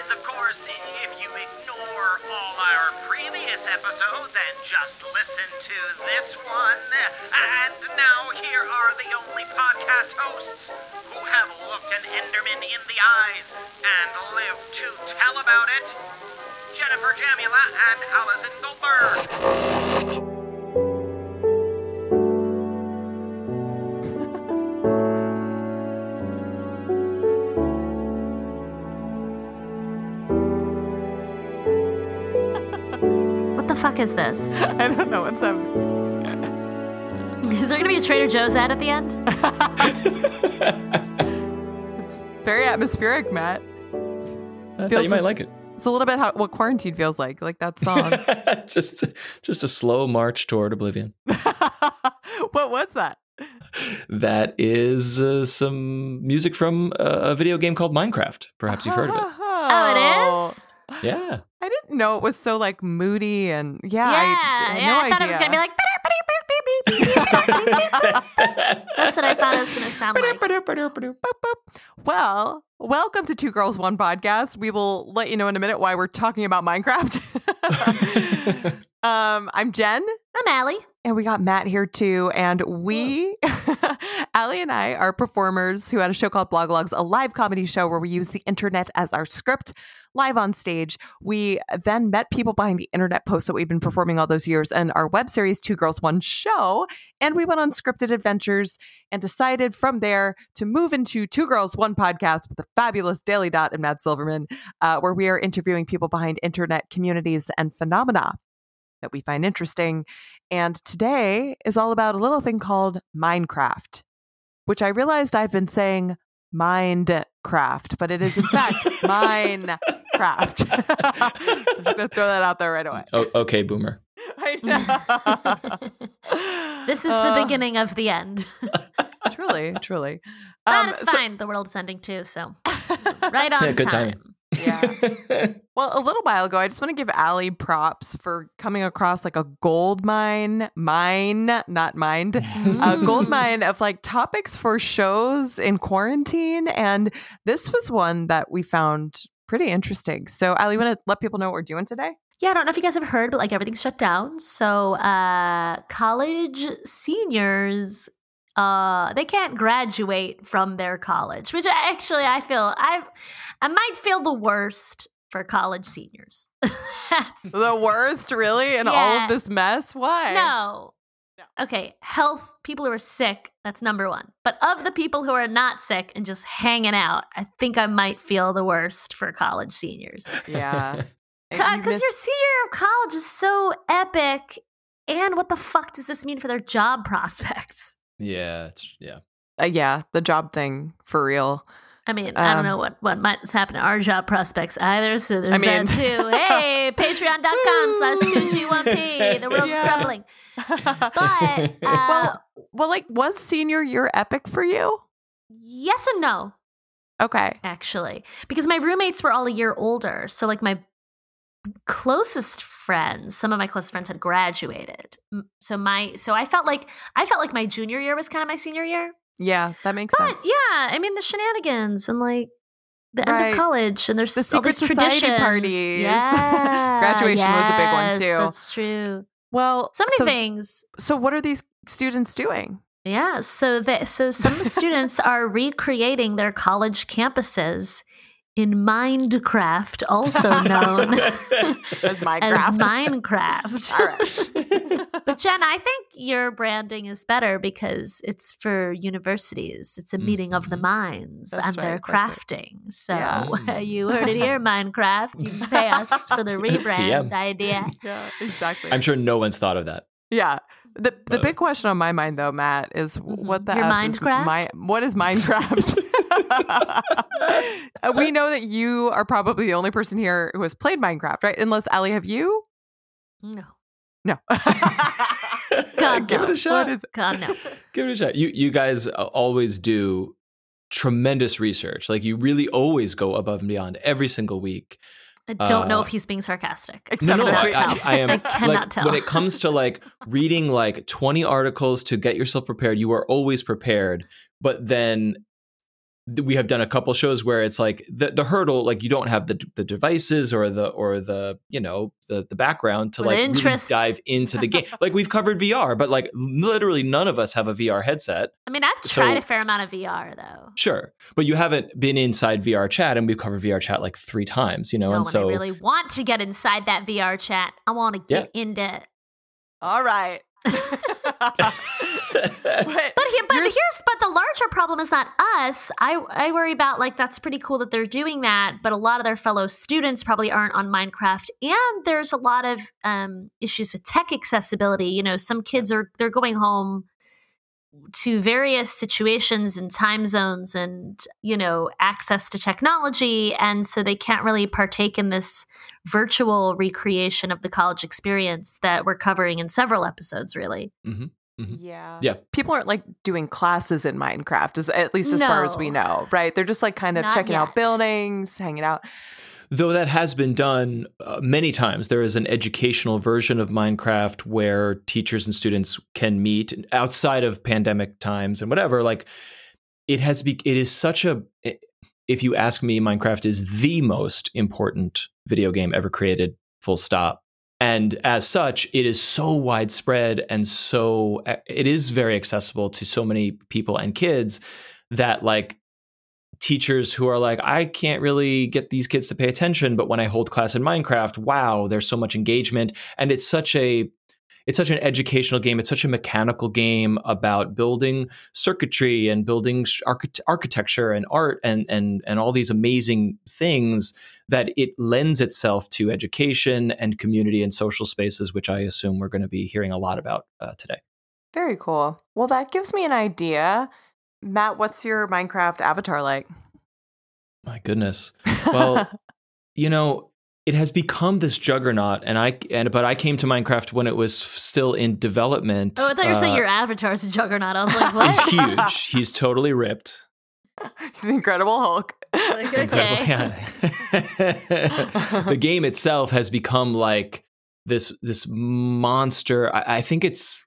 is, of course, if you ignore all our previous episodes and just listen to this one. And now here are the only podcast hosts who have looked an Enderman in the eyes and live to tell about it. Jennifer Jamula and Allison Goldberg. Fuck is this? I don't know what's up. Is there gonna be a Trader Joe's ad at the end? It's very atmospheric, Matt. I thought Feels you might like- like it. It's a little bit how, what quarantine feels like, like that song. just just a slow march toward oblivion. what was that? That is uh, some music from uh, a video game called Minecraft. Perhaps you've heard of it. Oh, it is? Yeah. I didn't know it was so like moody and yeah. Yeah, I, I had yeah. no I thought it was gonna be like. That's what I thought it was gonna sound like. Boop, boop. Well, welcome to Two Girls One Podcast. We will let you know in a minute why we're talking about Minecraft. um, I'm Jen, I'm Allie. and we got Matt here too. And we, Allie and I, are performers who had a show called Blogologues, a live comedy show where we use the internet as our script. Live on stage, we then met people behind the internet posts that we've been performing all those years and our web series, Two Girls, One Show. And we went on scripted adventures and decided from there to move into Two Girls, One Podcast with the fabulous Daily Dot and Matt Silverman, uh, where we are interviewing people behind internet communities and phenomena that we find interesting. And today is all about a little thing called Minecraft, which I realized I've been saying Mindcraft, but it is in fact Minecraft. so I'm just going to throw that out there right away. O- okay, boomer. I know. This is the Uh, beginning of the end. Truly, truly. But Um, it's so- fine. the world's ending too, so right on Yeah, good time. timing. Yeah. Well, a little while ago, I just want to give Allie props for coming across like a gold mine, mine, not mind, a gold mine of like topics for shows in quarantine. And this was one that we found pretty interesting. So, Allie, you want to let people know what we're doing today? Yeah, I don't know if you guys have heard, but like everything's shut down. So uh college seniors uh they can't graduate from their college, which actually I feel I I might feel the worst for college seniors. That's The worst, really, in all of this mess? Why? no. No. Okay, health, people who are sick, that's number one. But of the people who are not sick and just hanging out, I think I might feel the worst for college seniors. Yeah. Because You your senior year of college is so epic. And what the fuck does this mean for their job prospects? yeah, it's, yeah. uh, yeah, the job thing for real. I mean, I don't Um, know what, what might happen to our job prospects either. So there's I mean- that too. Hey, patreon.com slash 2G1P. The world's Yeah. crumbling. But, uh, well, well, like, was senior year epic for you? yes and no, Okay. actually. Because my roommates were all a year older. So, like, my closest friends, some of my closest friends had graduated. So my so I felt like I felt like my junior year was kind of my senior year. Yeah, that makes sense. But sense. yeah, I mean the shenanigans and like the end Right. of college and there's The secret society traditions. parties. Yeah, Graduation was a big one, too. That's true. Well, So many so, things. So, what are these students doing? Yeah. So that so some students are recreating their college campuses in Minecraft, also known As Minecraft. as Minecraft. All right. But Jen, I think your branding is better because it's for universities. It's a meeting of the Mhm. minds That's and they're right, that's crafting. So Yeah. you heard it here, Minecraft. You can pay us for the rebrand TM. idea. yeah, exactly. I'm sure no one's thought of that. Yeah. The the Uh, big question on my mind though, Matt, is what the Your F is my what is Minecraft? We know that you are probably the only person here who has played Minecraft, right? Unless Allie, have you? No. No. God, Give no. it a shot. What is God, no. Give it a shot. You you guys uh, always do tremendous research. Like you really always go above and beyond every single week. I don't know Uh, if he's being sarcastic. Except no, no, I. I, I am. I cannot like, tell. When it comes to like reading like 20 articles to get yourself prepared, you are always prepared. But then th- we have done a couple shows where it's like the, the hurdle like you don't have the the devices or the or the you know the the background to Or like really dive into the game like we've covered VR but like literally none of us have a VR headset I mean, I've tried So- a fair amount of VR though. sure but you haven't been inside VR chat and we've covered VR chat like 3 times you know no, and so I really want to get inside that VR chat, I want to get into. All right. but But here, but here's but the larger problem is not us. I I worry about like that's pretty cool that they're doing that, but a lot of their fellow students probably aren't on Minecraft, and there's a lot of um, issues with tech accessibility. You know, some kids are they're going home to various situations and time zones and you know access to technology and so they can't really partake in this virtual recreation of the college experience that we're covering in several episodes really Mhm. yeah. Yeah. People aren't like doing classes in Minecraft, as, at least as far as we know, right? They're just like kind of Not checking out buildings, hanging out. Though that has been done uh, many times. There is an educational version of Minecraft where teachers and students can meet outside of pandemic times and whatever. Like it has be it is such a if you ask me Minecraft is the most important video game ever created full stop. And as such, it is so widespread and so eh, it is very accessible to so many people and kids that like teachers who are like, I can't really get these kids to pay attention, but when I hold class in Minecraft, wow, there's so much engagement, and it's such a it's such an educational game. It's such a mechanical game about building circuitry and building architecture and art and and and all these amazing things that it lends itself to education and community and social spaces, which I assume we're going to be hearing a lot about uh, today. Very cool. Well, that gives me an idea. Matt, what's your Minecraft avatar like? My goodness. Well, you know, it has become this juggernaut, and I and but I came to Minecraft when it was still in development. Oh, I thought you were saying Uh, your avatar's a juggernaut. I was like, what He's huge. He's totally ripped. He's an Incredible Hulk. Like, Incredible. Yeah. the game itself has become like this this monster. I, I think it's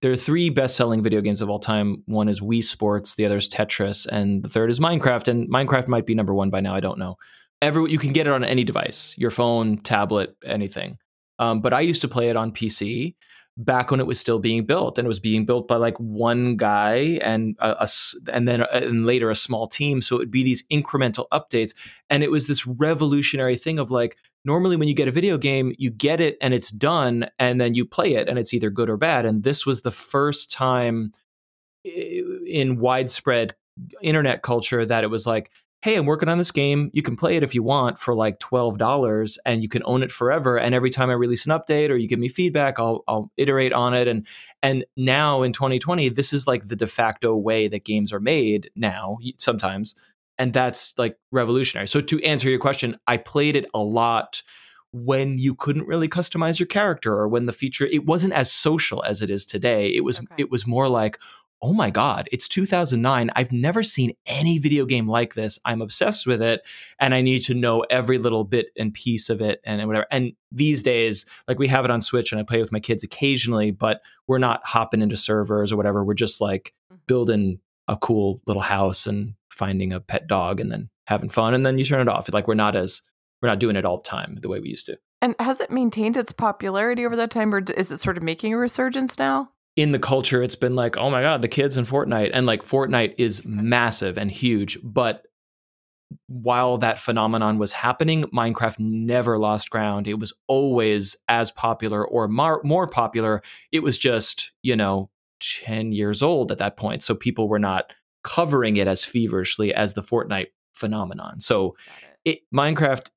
there are three best-selling video games of all time. One is Wii Sports, the other is Tetris, and the third is Minecraft. And Minecraft might be number one by now. I don't know. Every you can get it on any device, your phone, tablet, anything. Um, but I used to play it on PC back when it was still being built, and it was being built by like one guy and a, a and then and later a small team. So it would be these incremental updates, and it was this revolutionary thing of like normally when you get a video game, you get it and it's done, and then you play it, and it's either good or bad. And this was the first time in widespread internet culture that it was like hey, I'm working on this game. You can play it if you want for like $12 and you can own it forever. And every time I release an update or you give me feedback, I'll, I'll iterate on it. And, and now in 2020, this is like the de facto way that games are made now sometimes. And that's like revolutionary. So to answer your question, I played it a lot when you couldn't really customize your character or when the feature, it wasn't as social as it is today. It was, Okay. it was more like, oh my God, it's 2009. I've never seen any video game like this. I'm obsessed with it and I need to know every little bit and piece of it and whatever. And these days, like we have it on Switch and I play with my kids occasionally, but we're not hopping into servers or whatever. We're just like mm-hmm. building a cool little house and finding a pet dog and then having fun and then you turn it off. Like we're not as we're not doing it all the time the way we used to. And has it maintained its popularity over that time, or is it sort of making a resurgence now? In the culture, it's been like, oh my God, the kids in Fortnite. And like Fortnite is massive and huge. But while that phenomenon was happening, Minecraft never lost ground. It was always as popular or mar- more popular. It was just, you know, 10 years old at that point. So people were not covering it as feverishly as the Fortnite phenomenon. So it Minecraft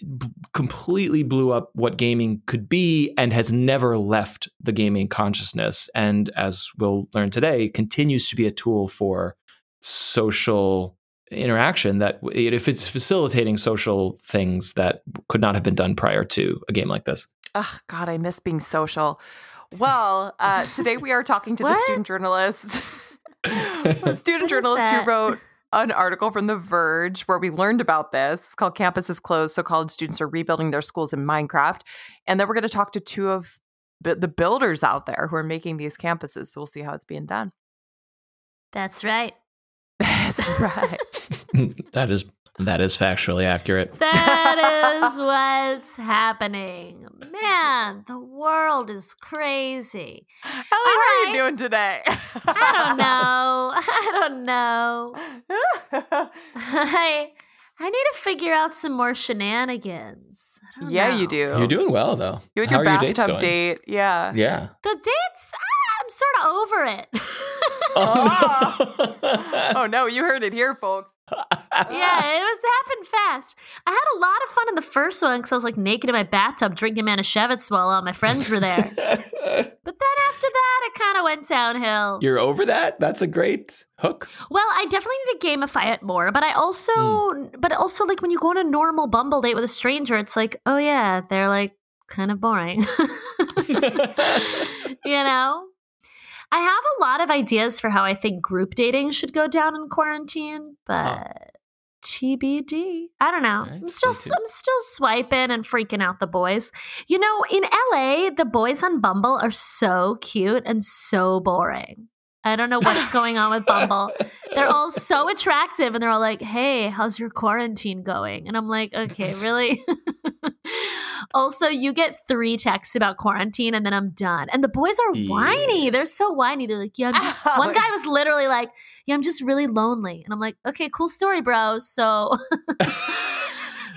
b- completely blew up what gaming could be and has never left the gaming consciousness. And as we'll learn today continues to be a tool for social interaction that if it's facilitating social things that could not have been done prior to a game like this. Ugh, God, I miss being social. Well, uh, today we are talking to the student journalist, a student is journalist who wrote an article from The Verge where we learned about this. It's called Campus is Closed, so college students are rebuilding their schools in Minecraft. And then we're going to talk to two of the the builders out there who are making these campuses. So we'll see how it's being done. That's right. That's right. that is that is factually accurate. That is what's happening. Man, the world is crazy. Ellie, how are you doing today? I don't know. I don't know. I I need to figure out some more shenanigans. Yeah, know. you do. You're doing well though. You had How your are your dates bathtub going? date. Yeah. Yeah. The dates, I'm sort of over it. Oh. oh no, you heard it here, folks. yeah, it was happened fast. I had a lot of fun in the first one because I was like naked in my bathtub drinking Manischewitz while all my friends were there. but then after that, it kind of went downhill. You're over that? That's a great hook. Well, I definitely need to gamify it more, but I also, hmm. but also like when you go on a normal Bumble date with a stranger, it's like, oh yeah, they're like kind of boring. you know? I have a lot of ideas for how I think group dating should go down in quarantine, but TBD. I don't know. Right, I'm still tuned. I'm still swiping and freaking out the boys. You know, in LA, the boys on Bumble are so cute and so boring. I don't know what's going on with Bumble. They're all so attractive and they're all like, "Hey, how's your quarantine going?" And I'm like, "Okay, really?" also, you get 3 texts about quarantine and then I'm done. And the boys are whiny. Yeah. They're so whiny. They're like, "Yeah, I'm just One guy was literally like, "Yeah, I'm just really lonely." And I'm like, "Okay, cool story, bro." So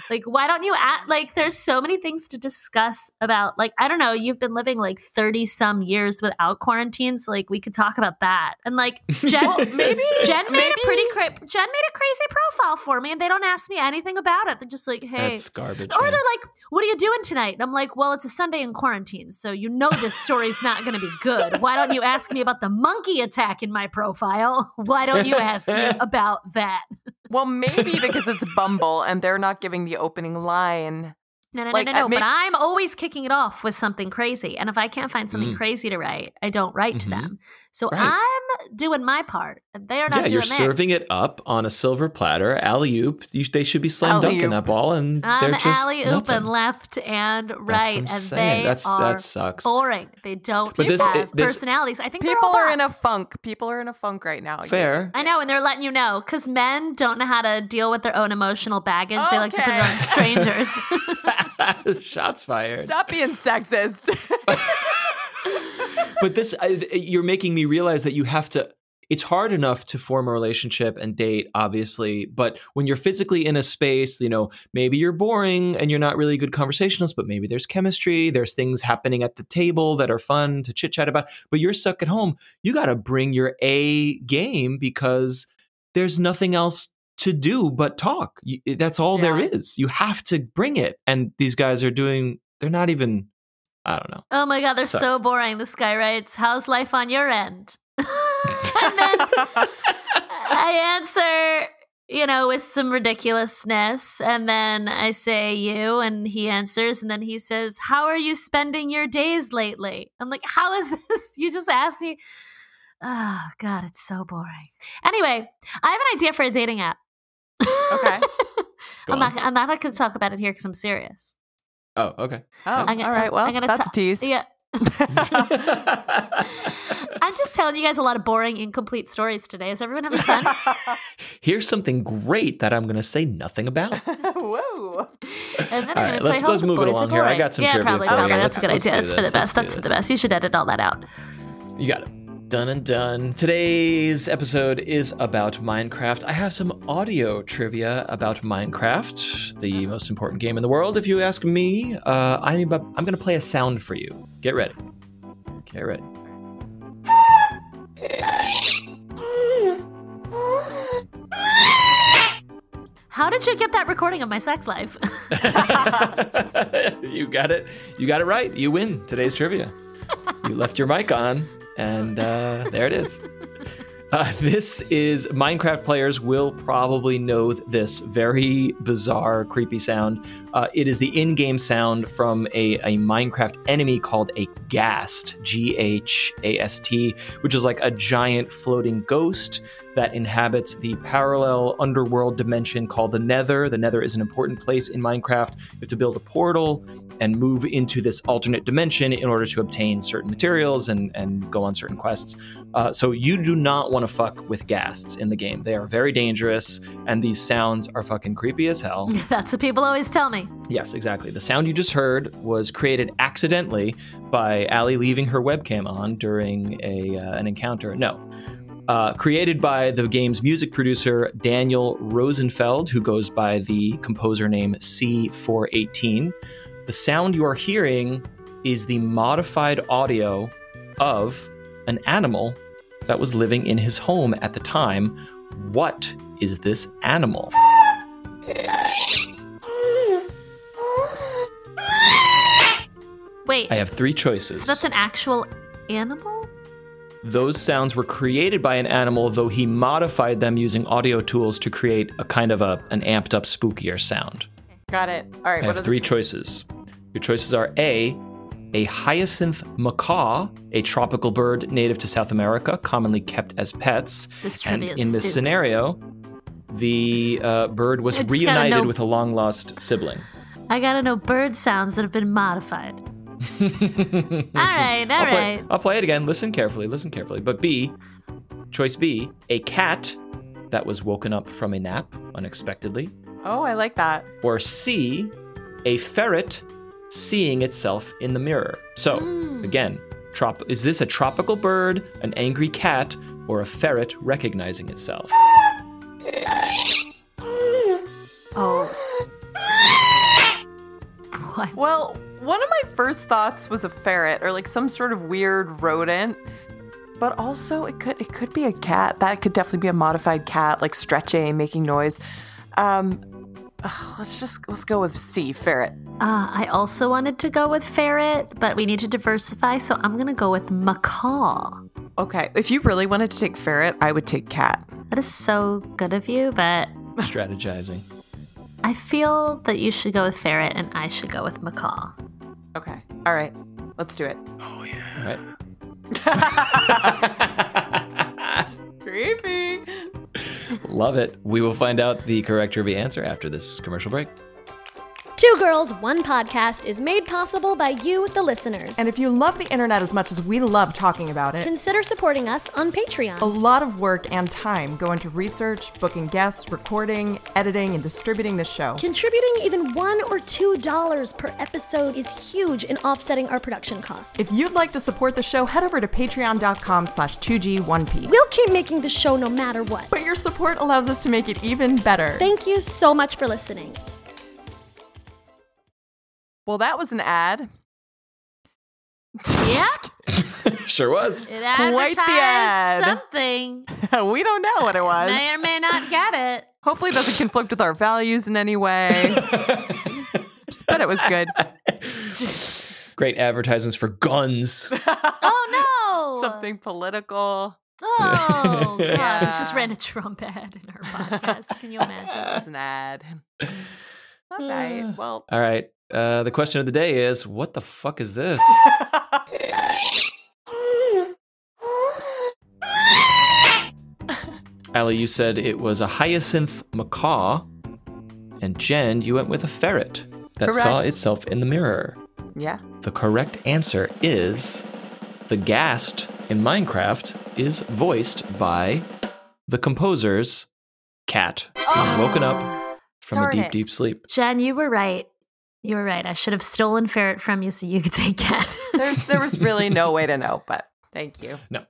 like why don't you act like there's so many things to discuss about like i don't know you've been living like 30 some years without quarantines like we could talk about that and like jen maybe jen made maybe a pretty cra- jen made a crazy profile for me and they don't ask me anything about it they're just like hey That's garbage. or man. they're like, "What are you doing tonight?" And I'm like, "Well, it's a Sunday in quarantine, so you know this story's not going to be good. Why don't you ask me about the monkey attack in my profile? Why don't you ask me about that?" Well, maybe because it's Bumble and they're not giving the opening line. No, no, Like, no, no, no. may- but I'm always kicking it off with something crazy, and if I can't find something Mm. crazy to write, I don't write to Mhm. them. So Right. I'm doing my part. and They are not doing their yeah, doing you're theirs. serving it up on a silver platter, alley oop. They should be slam dunking Alley-oop. that ball, and I'm they're just alley nothing. open left and That's what right, I'm and saying. they That's are that sucks. boring. They don't But this- have it- this- personalities. I think People are in a funk. People are in a funk right now. Fair. I know, and they're letting you know because men don't know how to deal with their own emotional baggage. They like to put it on strangers. Shots fired. Stop being sexist. but this I, you're making me realize that you have to it's hard enough to form a relationship and date obviously but when you're physically in a space you know maybe you're boring and you're not really a good conversationalist but maybe there's chemistry there's things happening at the table that are fun to chit chat about but you're stuck at home you got to bring your a game because there's nothing else to do but talk that's all there Yeah. is you have to bring it and these guys are doing they're not even i don't know oh my god, they're so boring. This guy writes, "How's life on your end?" and then I answer, you know, with some ridiculousness, and then I say you, and he answers, and then he says, "How are you spending your days lately?" I'm like, "How is this? You just asked me." Oh god, it's so boring. Anyway, I have an idea for a dating app. Okay. I'm not. I'm not going to talk about it here because I'm serious. Oh okay Oh, I'm gonna- all right. Well, I'm gonna that's ta- a tease. Yeah. I'm just telling you guys a lot of boring, incomplete stories today. Is everyone having fun? Here's something great that I'm going to say nothing about. Whoa. And then All I'm right, let's- let's move it along here. I got some yeah, trivia probably, for probably. Okay, That's a good let's- idea. let's That's do for the best. That's for the best. You should edit all that out. You got it. Done and done. Today's episode is about Minecraft. I have some audio trivia about Minecraft, the most important game in the world, if you ask me. Uh, I'm about, I'm going to play a sound for you. Get ready. Get ready. How did you get that recording of my sex life? you got it. You got it right. You win today's trivia. You left your mic on, and uh, there it is. Uh, this is Minecraft players will probably know this very bizarre, creepy sound. Uh, it is the in-game sound from a, a Minecraft enemy called a Ghast, G-H-A-S-T, which is like a giant floating ghost that inhabits the parallel underworld dimension called the Nether. The Nether is an important place in Minecraft. You have to build a portal and move into this alternate dimension in order to obtain certain materials and and go on certain quests. Uh, so you do not want to fuck with ghasts in the game. They are very dangerous, and these sounds are fucking creepy as hell. That's what people always tell me. Yes, exactly. The sound you just heard was created accidentally by Allie leaving her webcam on during a uh, an encounter. No. Uh, created by the game's music producer Daniel Rosenfeld, who goes by the composer name C418. The sound you are hearing is the modified audio of an animal that was living in his home at the time. What is this animal? Wait, I have three choices. so that's an actual animal? Those sounds were created by an animal, though he modified them using audio tools to create a kind of a, an amped up, spookier sound. Got it. All right. I what have three choices. Your choices are A, a hyacinth macaw, a tropical bird native to South America, commonly kept as pets. This And in this stupid. scenario, the uh, bird was I just gotta reunited know- with a long lost sibling. I gotta know bird sounds that have been modified. all right, all I'll play, right. I'll play it again. Listen carefully. Listen carefully. But B, choice B, a cat that was woken up from a nap unexpectedly. Oh, I like that. Or C, a ferret seeing itself in the mirror. So Mm. again, trop- is this a tropical bird, an angry cat, or a ferret recognizing itself? Oh. What? Well, one of my first thoughts was a ferret or like some sort of weird rodent. But also it could it could be a cat. That could definitely be a modified cat, like stretching, making noise. Um ugh, let's just let's go with C, ferret. Uh, I also wanted to go with ferret, but we need to diversify, so I'm gonna go with macaw. Okay. If you really wanted to take ferret, I would take cat. That is so good of you, but Strategizing. I feel that you should go with ferret and I should go with macaw. Okay. All right. Let's do it. Oh yeah. All right. Creepy. Love it. We will find out the correct trivia answer after this commercial break. Two Girls, One Podcast is made possible by you, the listeners. And if you love the internet as much as we love talking about it, consider supporting us on Patreon. a lot of work and time go into research, booking guests, recording, editing, and distributing the show. Contributing even one or two dollars per episode is huge in offsetting our production costs. If you'd like to support the show, head over to patreon.com slash 2G1P. we'll keep making the show no matter what. But your support allows us to make it even better. Thank you so much for listening. Well, that was an ad. Yeah, sure was. it Quite the advertised ad. something. we don't know what it was. May or may not get it. Hopefully, it doesn't conflict with our values in any way. but it was good. Great advertisements for guns. Oh no! Something political. Oh god, we just ran a Trump ad in our podcast. Can you imagine? It was an ad. All right. Well, All right. Uh, the question of the day is what the fuck is this? Allie, you said it was a hyacinth macaw. And Jen, you went with a ferret that saw itself in the mirror. yeah. The correct answer is the ghast in Minecraft is voiced by the composer's cat, who's woken up from Darn a deep, it. deep sleep. Jen, you were right. You were right. I should have stolen ferret from you so you could take cat. There's there was really no way to know, but thank you. No.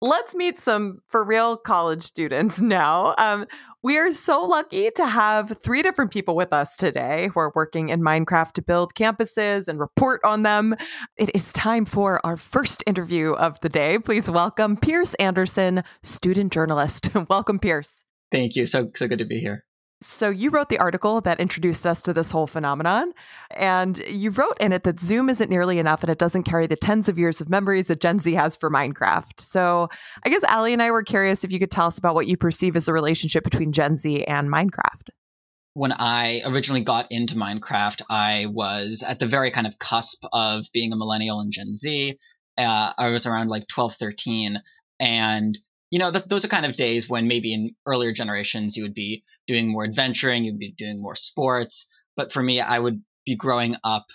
Let's meet some for real college students now. Um, we are so lucky to have three different people with us today who are working in Minecraft to build campuses and report on them. It is time for our first interview of the day. Please welcome Pierce Anderson, student journalist. welcome, Pierce. Thank you. So so good to be here. So, you wrote the article that introduced us to this whole phenomenon, and you wrote in it that Zoom isn't nearly enough and it doesn't carry the tens of years of memories that Gen Z has for Minecraft. So, I guess Allie and I were curious if you could tell us about what you perceive as the relationship between Gen Z and Minecraft. When I originally got into Minecraft, I was at the very kind of cusp of being a millennial and Gen Z. Uh, I was around like 12, 13. And, you know, th- those are kind of days when maybe in earlier generations you would be doing more adventuring, you'd be doing more sports. But for me, I would be growing up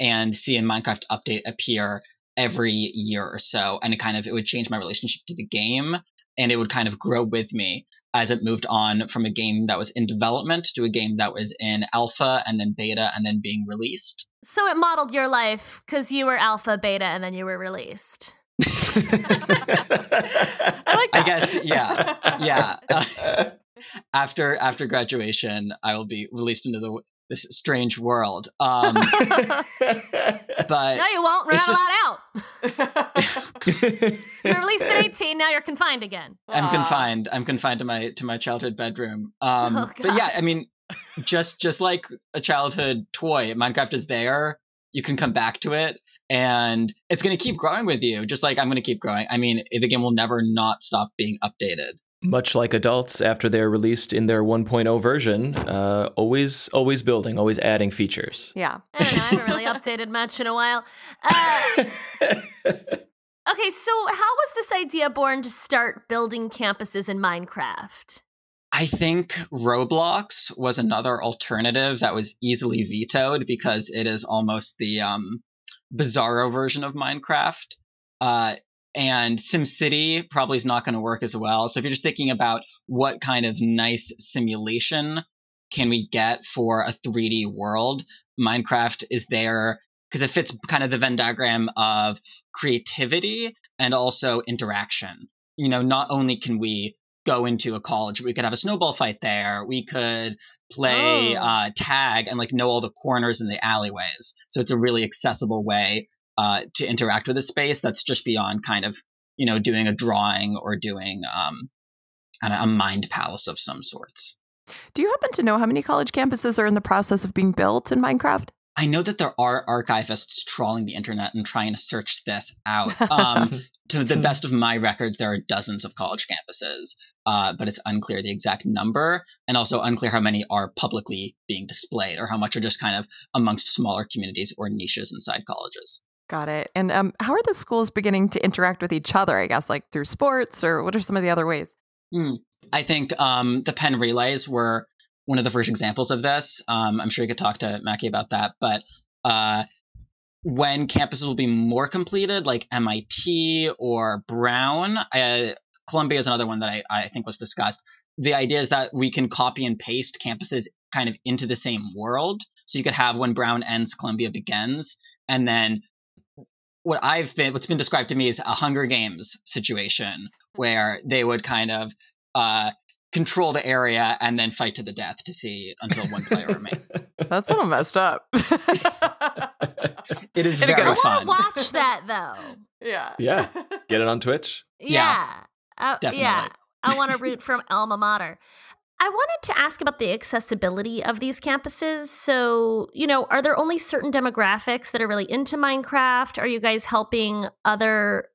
and see a Minecraft update appear every year or so, and it kind of it would change my relationship to the game, and it would kind of grow with me as it moved on from a game that was in development to a game that was in alpha and then beta and then being released. So it modeled your life because you were alpha, beta, and then you were released. I like I guess, yeah, yeah. Uh, after after graduation, I will be released into the this strange world. Um, but No, you won't. We're it's not just- allowed out. You're released at 18. Now you're confined again. I'm Aw. confined. I'm confined to my to my childhood bedroom. Um, Oh, but yeah, I mean, just just like a childhood toy, Minecraft is there. You can come back to it, and it's going to keep growing with you. Just like I'm going to keep growing. I mean, the game will never not stop being updated. Much like adults after they're released in their 1.0 version, uh, always always building, always adding features. Yeah. I don't know. I haven't really updated much in a while. Uh, okay, so how was this idea born to start building campuses in Minecraft? I think Roblox was another alternative that was easily vetoed because it is almost the um, bizarro version of Minecraft. Uh, and SimCity probably is not going to work as well. So if you're just thinking about what kind of nice simulation can we get for a 3D world, Minecraft is there because it fits kind of the Venn diagram of creativity and also interaction. You know, not only can we go into a college. We could have a snowball fight there. We could play Oh. uh, tag and like know all the corners and the alleyways. So it's a really accessible way uh, to interact with a space that's just beyond kind of you know doing a drawing or doing um, I don't know, a mind palace of some sorts. Do you happen to know how many college campuses are in the process of being built in Minecraft? I know that there are archivists trawling the internet and trying to search this out. Um, to the best of my records, there are dozens of college campuses, uh, but it's unclear the exact number, and also unclear how many are publicly being displayed, or how much are just kind of amongst smaller communities or niches inside colleges. Got it. And um, how are the schools beginning to interact with each other? I guess like through sports, or what are some of the other ways? Hmm. I think um, the Penn Relays were one of the first examples of this. Um, I'm sure you could talk to Mackie about that, but uh, when campuses will be more completed, like MIT or Brown, uh, Columbia is another one that I, I think was discussed. The idea is that we can copy and paste campuses kind of into the same world. So you could have when Brown ends, Columbia begins, and then what I've been what's been described to me is a Hunger Games situation where they would kind of uh, control the area and then fight to the death to see until one player remains. That's a little messed up. It is In a good very way. I fun. want to watch that though. yeah. Yeah. Get it on Twitch. Yeah. Yeah, Uh, definitely. Yeah. I want to root from alma mater. I wanted to ask about the accessibility of these campuses. So, you know, are there only certain demographics that are really into Minecraft? Are you guys helping other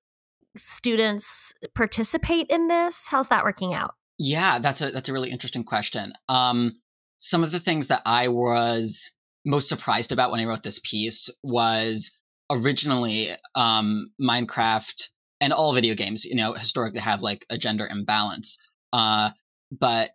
students participate in this? How's that working out? Yeah, that's a that's a really interesting question. Um, some of the things that I was most surprised about when I wrote this piece was originally um, Minecraft and all video games, you know, historically have like a gender imbalance. Uh, but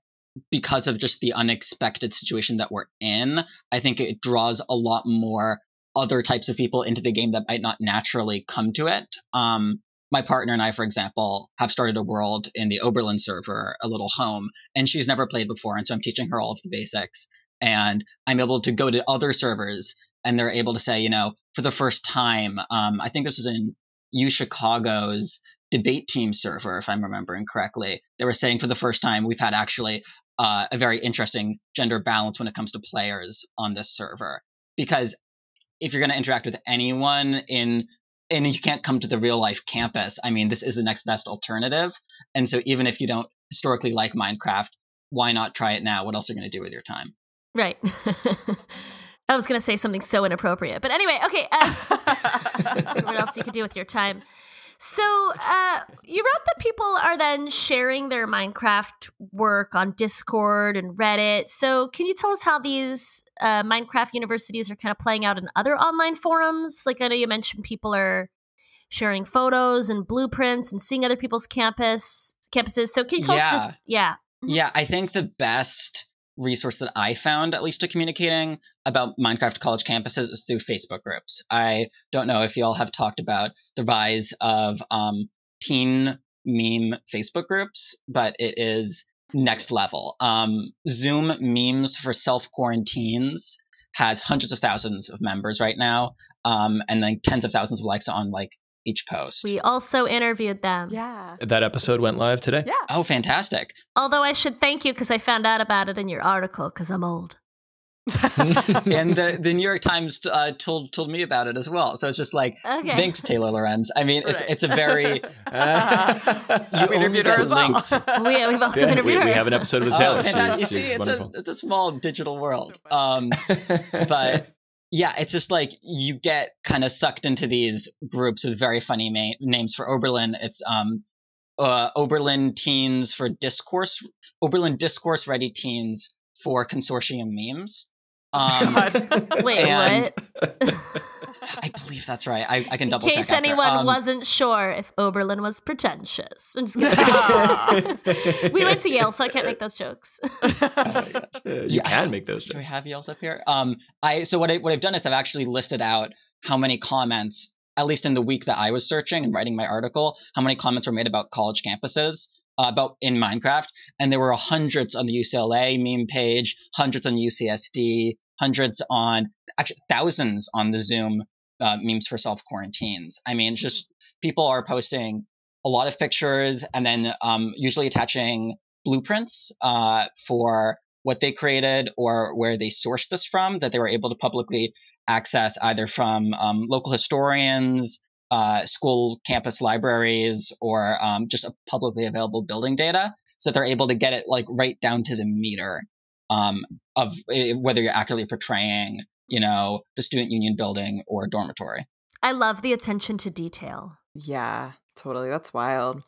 because of just the unexpected situation that we're in, I think it draws a lot more other types of people into the game that might not naturally come to it. Um, my partner and I, for example, have started a world in the Oberlin server, a little home, and she's never played before. And so I'm teaching her all of the basics. And I'm able to go to other servers and they're able to say, you know, for the first time, um, I think this was in U Chicago's debate team server, if I'm remembering correctly. They were saying for the first time, we've had actually uh, a very interesting gender balance when it comes to players on this server. Because if you're going to interact with anyone in and you can't come to the real life campus. I mean, this is the next best alternative. And so even if you don't historically like Minecraft, why not try it now? What else are you going to do with your time? Right. I was going to say something so inappropriate. But anyway, okay. Uh, what else you could do with your time? So uh, you wrote that people are then sharing their Minecraft work on Discord and Reddit. So can you tell us how these uh, Minecraft universities are kind of playing out in other online forums? Like I know you mentioned people are sharing photos and blueprints and seeing other people's campus campuses. So can you tell Yeah. us just yeah? Mhm. Yeah, I think the best resource that I found, at least to communicating about Minecraft college campuses, is through Facebook groups. I don't know if y'all have talked about the rise of um, teen meme Facebook groups, but it is next level. Um, Zoom memes for self quaranteens has hundreds of thousands of members right now, um, and then tens of thousands of likes on like each post. We also interviewed them. Yeah. That episode went live today. Yeah. oh, fantastic! Although I should thank you because I found out about it in your article because I'm old. And the, the New York Times uh, told told me about it as well. So it's just like, Okay. thanks, Taylor Lorenz. I mean, it's Right. it's a very you we only interviewed her get as well. linked. We, we've also Yeah, we, interviewed her. we have an episode with Oh, Taylor. fantastic. she's, You see, she's it's a, wonderful. it's a small digital world. Um, but yeah, it's just like you get kind of sucked into these groups with very funny ma- names for Oberlin. It's um, uh, Oberlin Teens for Discourse, Oberlin Discourse Ready Teens for Consortium Memes. Um, Wait, what? I believe that's right. I, I can double check. In case check. anyone Um, wasn't sure if Oberlin was pretentious. I'm just kidding. we went to Yale, so I can't make those jokes. Uh, you Yeah, can don't- make those jokes. Do I jokes. have Yells up here? Um, I so what I what I've done is I've actually listed out how many comments, at least in the week that I was searching and writing my article, how many comments were made about college campuses, uh, about in Minecraft, and there were hundreds on the UCLA meme page, hundreds on UCSD, hundreds on actually thousands on the Zoom uh, memes for self quaranteens. I mean, just people are posting a lot of pictures and then um, usually attaching blueprints uh, for what they created or where they sourced this from that they were able to publicly access either from um, local historians, uh, school campus libraries, or um, just a publicly available building data, so that they're able to get it like right down to the meter um, of eh, whether you're accurately portraying, you know, the student union building or dormitory. I love the attention to detail. Yeah, totally. That's wild.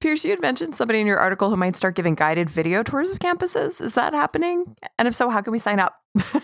Pierce, you had mentioned somebody in your article who might start giving guided video tours of campuses. Is that happening? And if so, how can we sign up?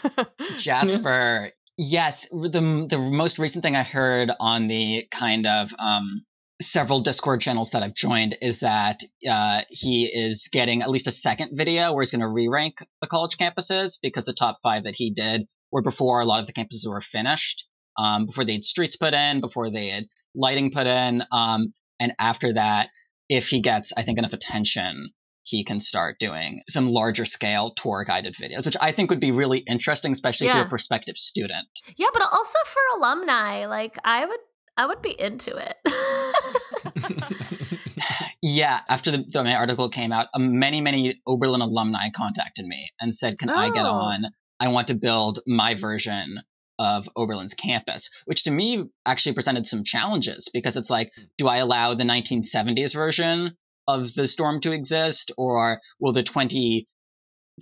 Jasper. Yes, the the most recent thing I heard on the kind of um, several Discord channels that I've joined is that uh, he is getting at least a second video where he's going to re-rank the college campuses because the top five that he did were before a lot of the campuses were finished, um, before they had streets put in, before they had lighting put in, um, and after that, if he gets, I think, enough attention, he can start doing some larger scale tour guided videos, which I think would be really interesting, especially if you're a prospective student. Yeah, but also for alumni, like I would I would be into it. Yeah, after the, the, article came out, uh, many, many Oberlin alumni contacted me and said, Can I get Oh. on? I want to build my version of Oberlin's campus, which to me actually presented some challenges because it's like, do I allow the 1970s version of the storm to exist, or will the 20,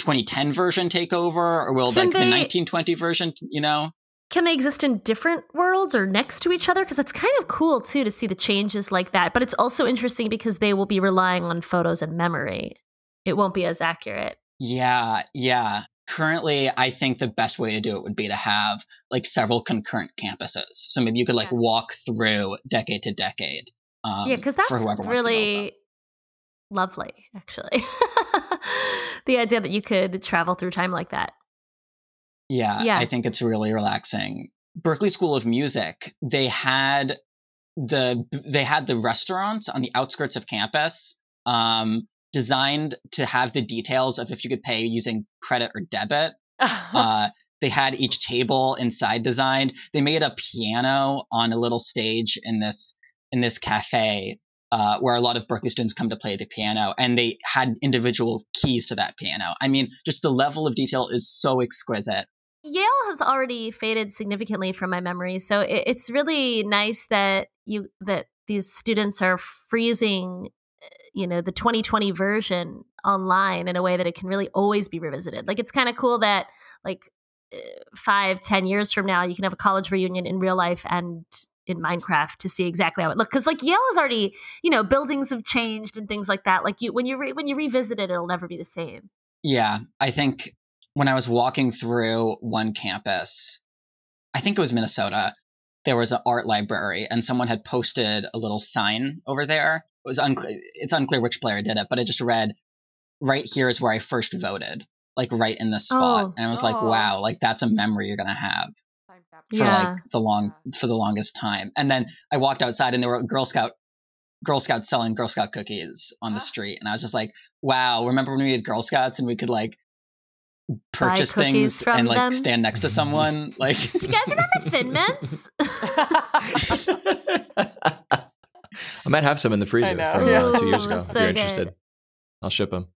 2010 version take over, or will Can like the 1920 version, you know? Can they exist in different worlds or next to each other? Because it's kind of cool too to see the changes like that. But it's also interesting because they will be relying on photos and memory. It won't be as accurate. Yeah, yeah. Currently, I think the best way to do it would be to have like several concurrent campuses. So maybe you could like Yeah. walk through decade to decade. Um, yeah, because that's for whoever wants to build them. really lovely, actually. the idea that you could travel through time like that. Yeah, Yeah. I think it's really relaxing. Berklee School of Music, they had the they had the restaurants on the outskirts of campus, um, designed to have the details of if you could pay using credit or debit. uh, they had each table inside designed. They made a piano on a little stage in this in this cafe uh, where a lot of Berklee students come to play the piano, and they had individual keys to that piano. I mean, just the level of detail is so exquisite. Yale has already faded significantly from my memory, so it, it's really nice that you that these students are freezing, uh, you know, the 2020 version online in a way that it can really always be revisited. Like it's kind of cool that like uh, five, ten years from now, you can have a college reunion in real life and in Minecraft to see exactly how it looked. Because like Yale is already, you know, buildings have changed and things like that. Like you when you re- when you revisit it, it'll never be the same. Yeah, I think when I was walking through one campus, I think it was Minnesota, there was an art library and someone had posted a little sign over there. It was unclear it's unclear which player did it, but it just read right here is where I first voted. like right in the spot. Oh. and I was like, Oh. wow, like that's a memory you're gonna have for Yeah. like the long for the longest time. And then I walked outside and there were Girl Scout Girl Scouts selling Girl Scout cookies on the street, and I was just like, wow. Remember when we had Girl Scouts and we could like purchase things and like them? stand next to someone like Do you guys remember Thin Mints? I might have some in the freezer know. from uh, two years ago. so if you're good. interested, I'll ship them.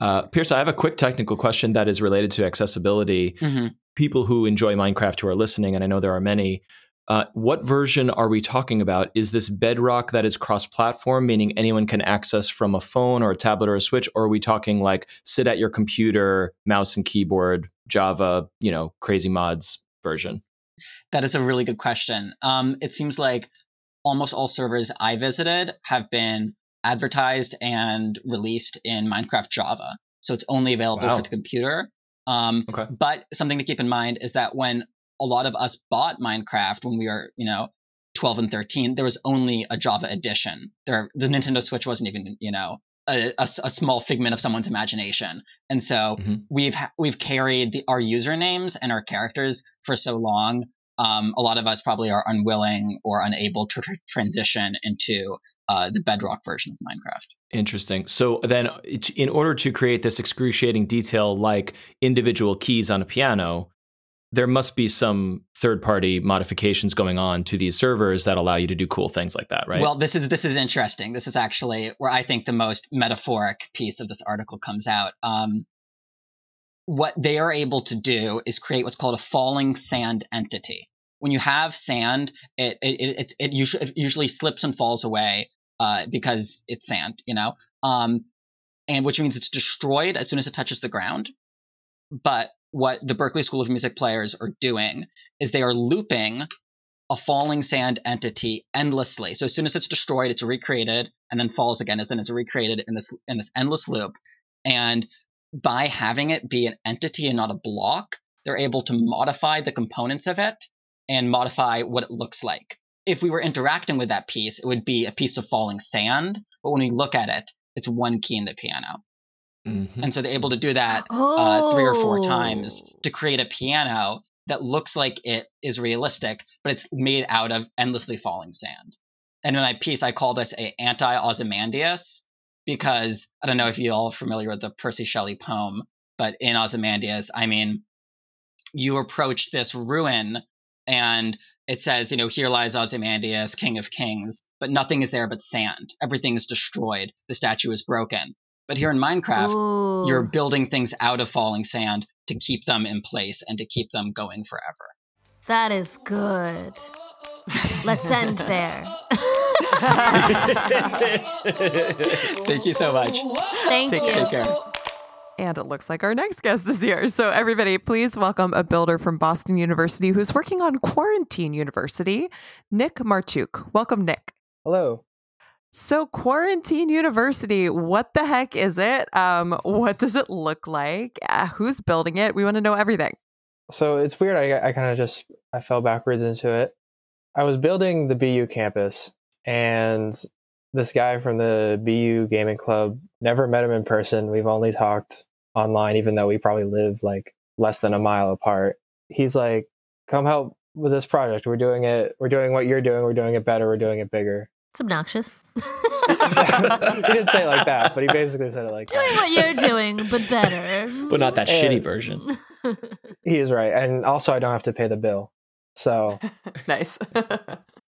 Uh, Pierce, I have a quick technical question that is related to accessibility. Mhm. People who enjoy Minecraft who are listening, and I know there are many. Uh, what version are we talking about? Is this Bedrock that is cross-platform, meaning anyone can access from a phone or a tablet or a Switch, or are we talking like sit at your computer, mouse and keyboard, Java, you know, crazy mods version? That is a really good question. Um, it seems like almost all servers I visited have been advertised and released in Minecraft Java. So it's only available Wow. for the computer. Um, Okay. But something to keep in mind is that when a lot of us bought Minecraft when we were, you know, 12 and 13, there was only a Java edition. There, the Nintendo Switch wasn't even, you know, a small figment of someone's imagination. And so Mhm. we've ha- we've carried the, our usernames and our characters for so long. Um, a lot of us probably are unwilling or unable to tr- transition into uh, the Bedrock version of Minecraft. Interesting. So then, in order to create this excruciating detail like individual keys on a piano, there must be some third party modifications going on to these servers that allow you to do cool things like that, right? Well, this is this is interesting. This is actually where I think the most metaphoric piece of this article comes out. Um, what they are able to do is create what's called a falling sand entity. When you have sand, it it it, it, usually, it usually slips and falls away uh, because it's sand, you know, um, and which means it's destroyed as soon as it touches the ground. But what the Berklee School of Music players are doing is they are looping a falling sand entity endlessly. So as soon as it's destroyed, it's recreated and then falls again, and then it's recreated in this in this endless loop. And by having it be an entity and not a block, they're able to modify the components of it and modify what it looks like. If we were interacting with that piece, it would be a piece of falling sand. But when we look at it, it's one key in the piano. Mhm. And so they're able to do that oh. uh, three or four times to create a piano that looks like it is realistic, but it's made out of endlessly falling sand. And in my piece, I call this a anti-Ozymandias because I don't know if you all are familiar with the Percy Shelley poem, but in Ozymandias, I mean, you approach this ruin and it says, you know, here lies Ozymandias, king of kings, but nothing is there but sand. Everything is destroyed. The statue is broken. But here in Minecraft, Ooh. you're building things out of falling sand to keep them in place and to keep them going forever. That is good. Let's end there. Thank you so much. Thank Take you. Take care. And it looks like our next guest is here. So, everybody, please welcome a builder from Boston University who's working on Quarantine University, Nick Marchuk. Welcome, Nick. Hello. So, Quarantine University, what the heck is it? Um, what does it look like? Uh, who's building it? We want to know everything. So it's weird. I, I kind of just I fell backwards into it. I was building the BU campus, and this guy from the BU gaming club never met him in person. We've only talked online, even though we probably live like less than a mile apart. He's like, "Come help with this project. We're doing it. We're doing what you're doing. We're doing it better. We're doing it bigger." It's obnoxious. he didn't say it like that, but he basically said it like doing that. what you're doing, but better. but not that Eh. shitty version. He is right, and also I don't have to pay the bill. So nice.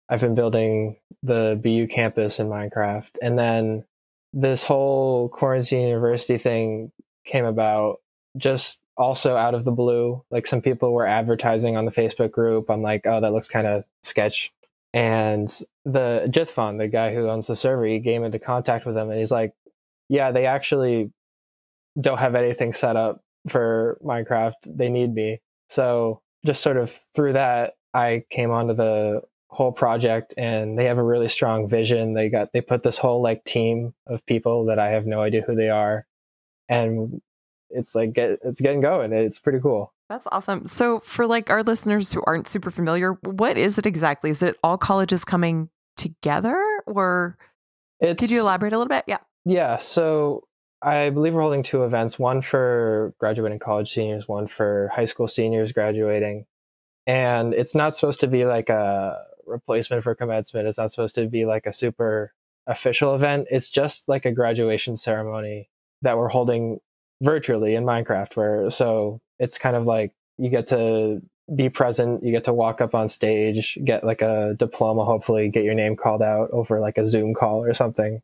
I've been building the BU campus in Minecraft. And then this whole quarantine university thing came about just also out of the blue. Like some people were advertising on the Facebook group. I'm like, oh, that looks kind of sketch. And the Jithfon, the guy who owns the server, he came into contact with them and he's like, yeah, they actually don't have anything set up for Minecraft. They need me. So just sort of through that, I came onto the whole project and they have a really strong vision. They got, they put this whole like team of people that I have no idea who they are. And it's like, it's getting going. It's pretty cool. That's awesome. So, for like our listeners who aren't super familiar, what is it exactly? Is it all colleges coming together or It's, could you elaborate a little bit? Yeah. Yeah. So I believe we're holding two events one for graduating college seniors, one for high school seniors graduating. And it's not supposed to be like a replacement for commencement. It's not supposed to be like a super official event. It's just like a graduation ceremony that we're holding virtually in Minecraft, where so it's kind of like you get to be present, you get to walk up on stage, get like a diploma, hopefully get your name called out over like a Zoom call or something.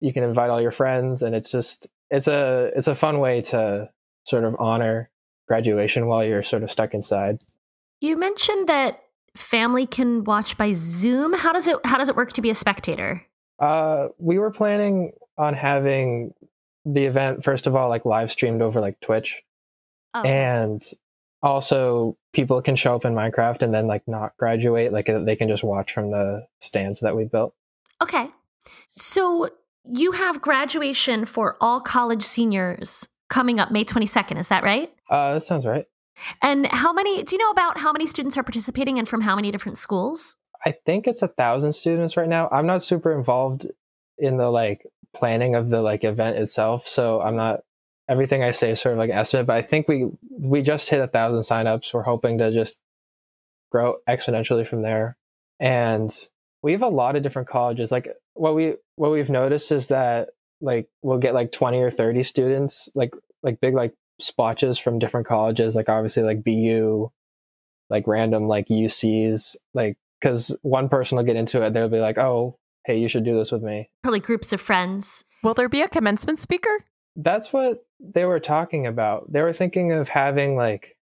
You can invite all your friends and it's just it's a it's a fun way to sort of honor graduation while you're sort of stuck inside. You mentioned that family can watch by Zoom. How does it how does it work to be a spectator? Uh, we were planning on having the event first of all like live streamed over like Twitch, Oh. and also people can show up in Minecraft and then like not graduate. Like uh, they can just watch from the stands that we built. okay. So you have graduation for all college seniors coming up May 22nd, is that right? Uh, that sounds right. And how many do you know about how many students are participating and from how many different schools? I think it's a thousand students right now. I'm not super involved in the like planning of the like event itself, so I'm not. Everything I say is sort of like an estimate, but I think we we just hit a thousand signups. We're hoping to just grow exponentially from there, and we have a lot of different colleges. Like what we what we've noticed is that like we'll get like 20 or 30 students, like like big like splotches from different colleges. Like obviously like BU, like random like UCs, like because one person will get into it, they'll be like, "Oh, hey, you should do this with me." Probably groups of friends. Will there be a commencement speaker? That's what they were talking about. They were thinking of having like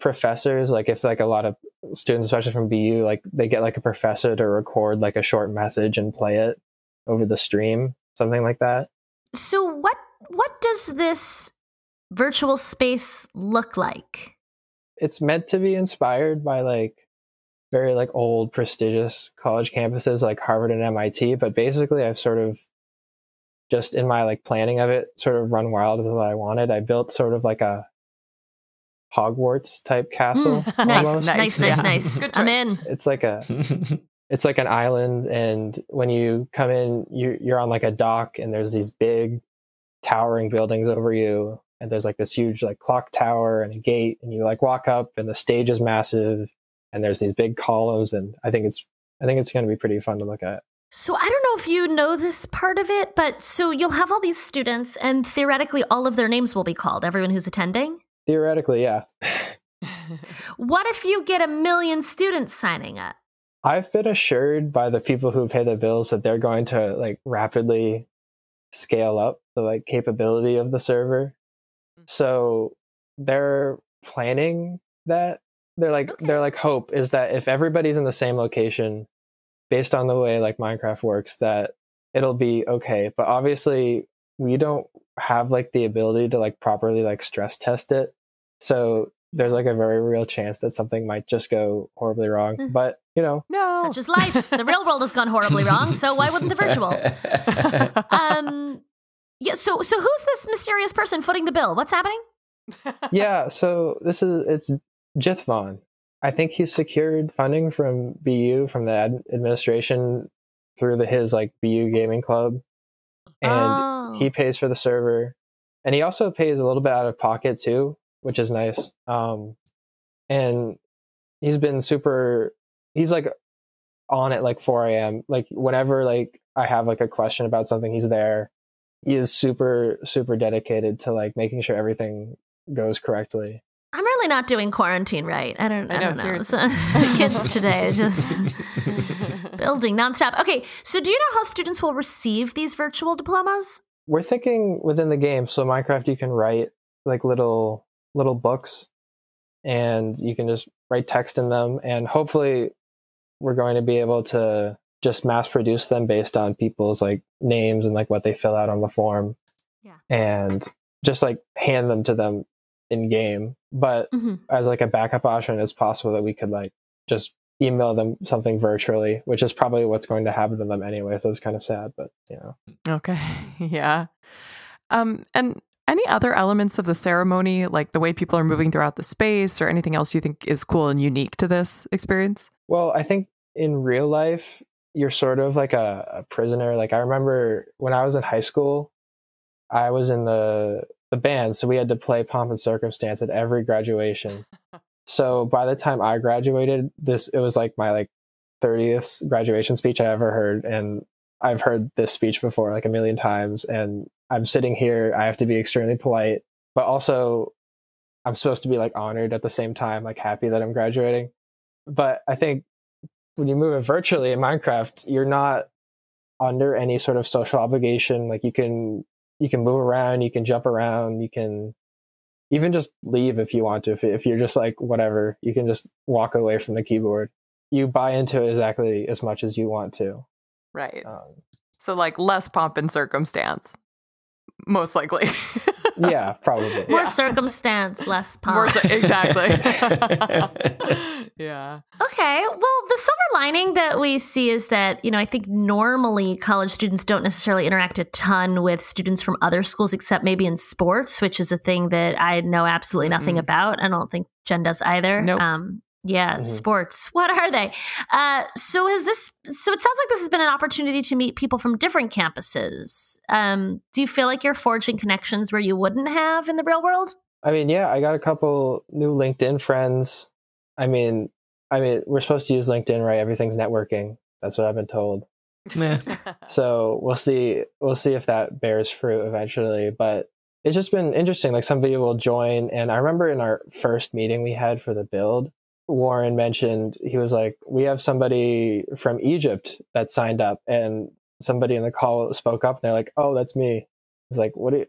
professors, like if like a lot of students, especially from BU, like they get like a professor to record like a short message and play it over the stream, something like that. So what what does this virtual space look like? It's meant to be inspired by like very like old prestigious college campuses like Harvard and MIT, but basically I've sort of just in my like planning of it sort of run wild with what I wanted. I built sort of like a Hogwarts type castle. Mm, nice, nice, Nice, nice, yeah. nice. Good I'm in. It's like a it's like an island and when you come in you you're on like a dock and there's these big towering buildings over you and there's like this huge like clock tower and a gate and you like walk up and the stage is massive and there's these big columns and I think it's I think it's going to be pretty fun to look at. So I don't know if you know this part of it, but so you'll have all these students and theoretically all of their names will be called, everyone who's attending. Theoretically, yeah. What if you get a million students signing up? I've been assured by the people who pay the bills that they're going to like rapidly scale up the like capability of the server. Mm. So they're planning that they're like Okay. their like hope is that if everybody's in the same location based on the way like Minecraft works that it'll be okay. But obviously we don't have like the ability to like properly like stress test it. So there's like a very real chance that something might just go horribly wrong. Mhm. But you know, No. Such is life. the real world has gone horribly wrong, so why wouldn't the virtual? Um yeah, so so who's this mysterious person footing the bill? What's happening? yeah, so this is it's Jithvon. I think he's secured funding from BU from the ad- administration through the his like BU gaming club, and oh. he pays for the server, and he also pays a little bit out of pocket too, which is nice. Um, and he's been super. He's like on at like 4 a.m. Like whenever like I have like a question about something, he's there. He is super super dedicated to like making sure everything goes correctly. I'm really not doing quarantine right. I don't, I I know, don't know. So, kids today just building nonstop. Okay, so do you know how students will receive these virtual diplomas? we're thinking within the game so minecraft you can write like little little books and you can just write text in them and hopefully we're going to be able to just mass produce them based on people's like names and like what they fill out on the form Yeah. and just like hand them to them in game but Mhm. as like a backup option it's possible that we could like just email them something virtually which is probably what's going to happen to them anyway so it's kind of sad but you know Okay. Yeah. Um, and any other elements of the ceremony, like the way people are moving throughout the space or anything else you think is cool and unique to this experience? Well, I think in real life, you're sort of like a, a prisoner. Like I remember when I was in high school, I was in the the band, so we had to play Pomp and Circumstance at every graduation. So by the time I graduated, this it was like my like 30th graduation speech I ever heard, and I've heard this speech before like a million times. And I'm sitting here, I have to be extremely polite, but also I'm supposed to be like honored at the same time, like happy that I'm graduating. But I think when you move it virtually in Minecraft, you're not under any sort of social obligation. Like you can you can move around, you can jump around, you can even just leave if you want to. If, if you're just like whatever, you can just walk away from the keyboard. You buy into it exactly as much as you want to. Right. Um, So like less pomp and circumstance, most likely. yeah, probably. More Yeah. circumstance, less More exactly. yeah. Okay. Well, the silver lining that we see is that, you know, I think normally college students don't necessarily interact a ton with students from other schools, except maybe in sports, which is a thing that I know absolutely nothing Mm. about. I don't think Jen does either. Nope. Um, yeah, Mhm. sports. What are they? Uh, so has this? So it sounds like this has been an opportunity to meet people from different campuses. Um, do you feel like you're forging connections where you wouldn't have in the real world? I mean, yeah, I got a couple new LinkedIn friends. I mean, I mean, we're supposed to use LinkedIn, right? Everything's networking. That's what I've been told. So we'll see. We'll see if that bears fruit eventually. But it's just been interesting. Like somebody will join, and I remember in our first meeting we had for the build, Warren mentioned he was like, "We have somebody from Egypt that signed up," and somebody in the call spoke up, and they're like, "Oh, that's me." It's like, "What do you?"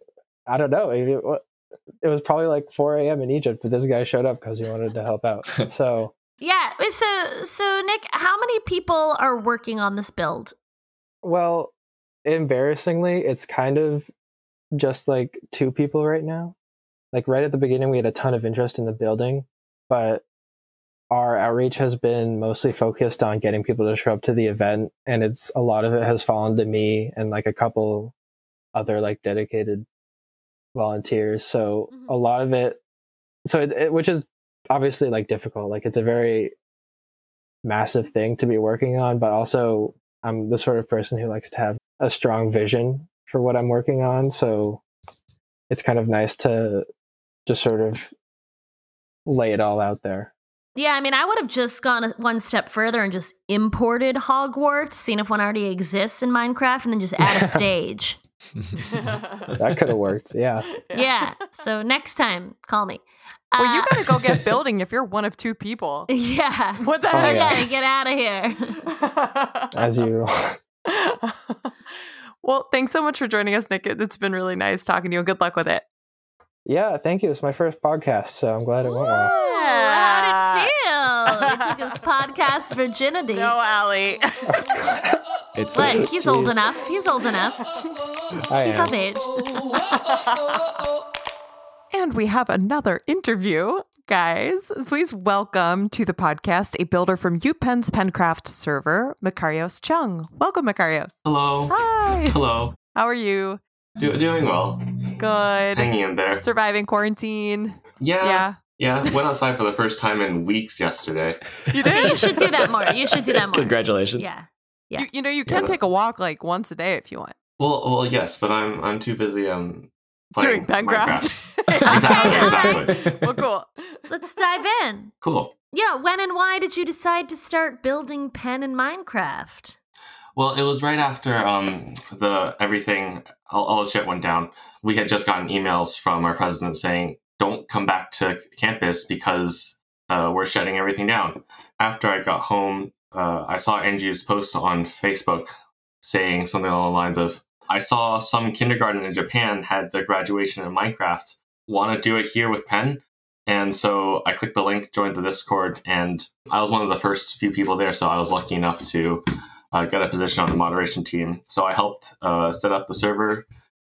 I don't know. It, it was probably like 4 a.m. in Egypt, but this guy showed up because he wanted to help out. So Yeah. So, so Nick, how many people are working on this build? Well, embarrassingly, it's kind of just like two people right now. Like right at the beginning, we had a ton of interest in the building, but our outreach has been mostly focused on getting people to show up to the event, and it's a lot of it has fallen to me and like a couple other like dedicated volunteers. So Mhm. a lot of it, so it, it which is obviously like difficult. Like it's a very massive thing to be working on, but also I'm the sort of person who likes to have a strong vision for what I'm working on. So it's kind of nice to just sort of lay it all out there. Yeah, I mean, I would have just gone one step further and just imported Hogwarts, seen if one already exists in Minecraft, and then just add a stage. That could have worked. Yeah. Yeah. So next time, call me. Well, you Uh, gotta go get building if you're one of two people. Yeah. What the Oh, heck? yeah. Yeah, get out of here. As you well, thanks so much for joining us, Nick. It- It's been really nice talking to you. Good luck with it. Yeah, thank you. It's my first podcast, so I'm glad it went well. Ooh, how'd it feel? It took his podcast virginity. No, Allie. It's But a, he's old enough. He's old enough. I He's am. of age. and we have another interview. Guys, please welcome to the podcast a builder from UPenn's Pencraft server, Makarios Chung. Welcome, Makarios. Hello. Hi. Hello. How are you? Do- doing well. Good. Hanging in there. Surviving quarantine. Yeah. Yeah. Yeah. Went outside for the first time in weeks yesterday. You did. you should do that more. You should do that more. Congratulations. Yeah. Yeah. You, you know, you can Yeah. take a walk like once a day if you want. Well, well, yes, but I'm I'm too busy um Doing playing Pencraft. Exactly. Okay. Exactly. well, cool. Let's dive in. Cool. Yeah, when and why did you decide to start building Penn in Minecraft? Well, it was right after um the everything all, all the shit went down. We had just gotten emails from our president saying, "Don't come back to campus because uh, we're shutting everything down." After I got home, uh, I saw Angie's post on Facebook saying something along the lines of, "I saw some kindergarten in Japan had their graduation in Minecraft. Want to do it here with Penn?" And so I clicked the link, joined the Discord, and I was one of the first few people there. So I was lucky enough to uh, got a position on the moderation team. So I helped uh, set up the server,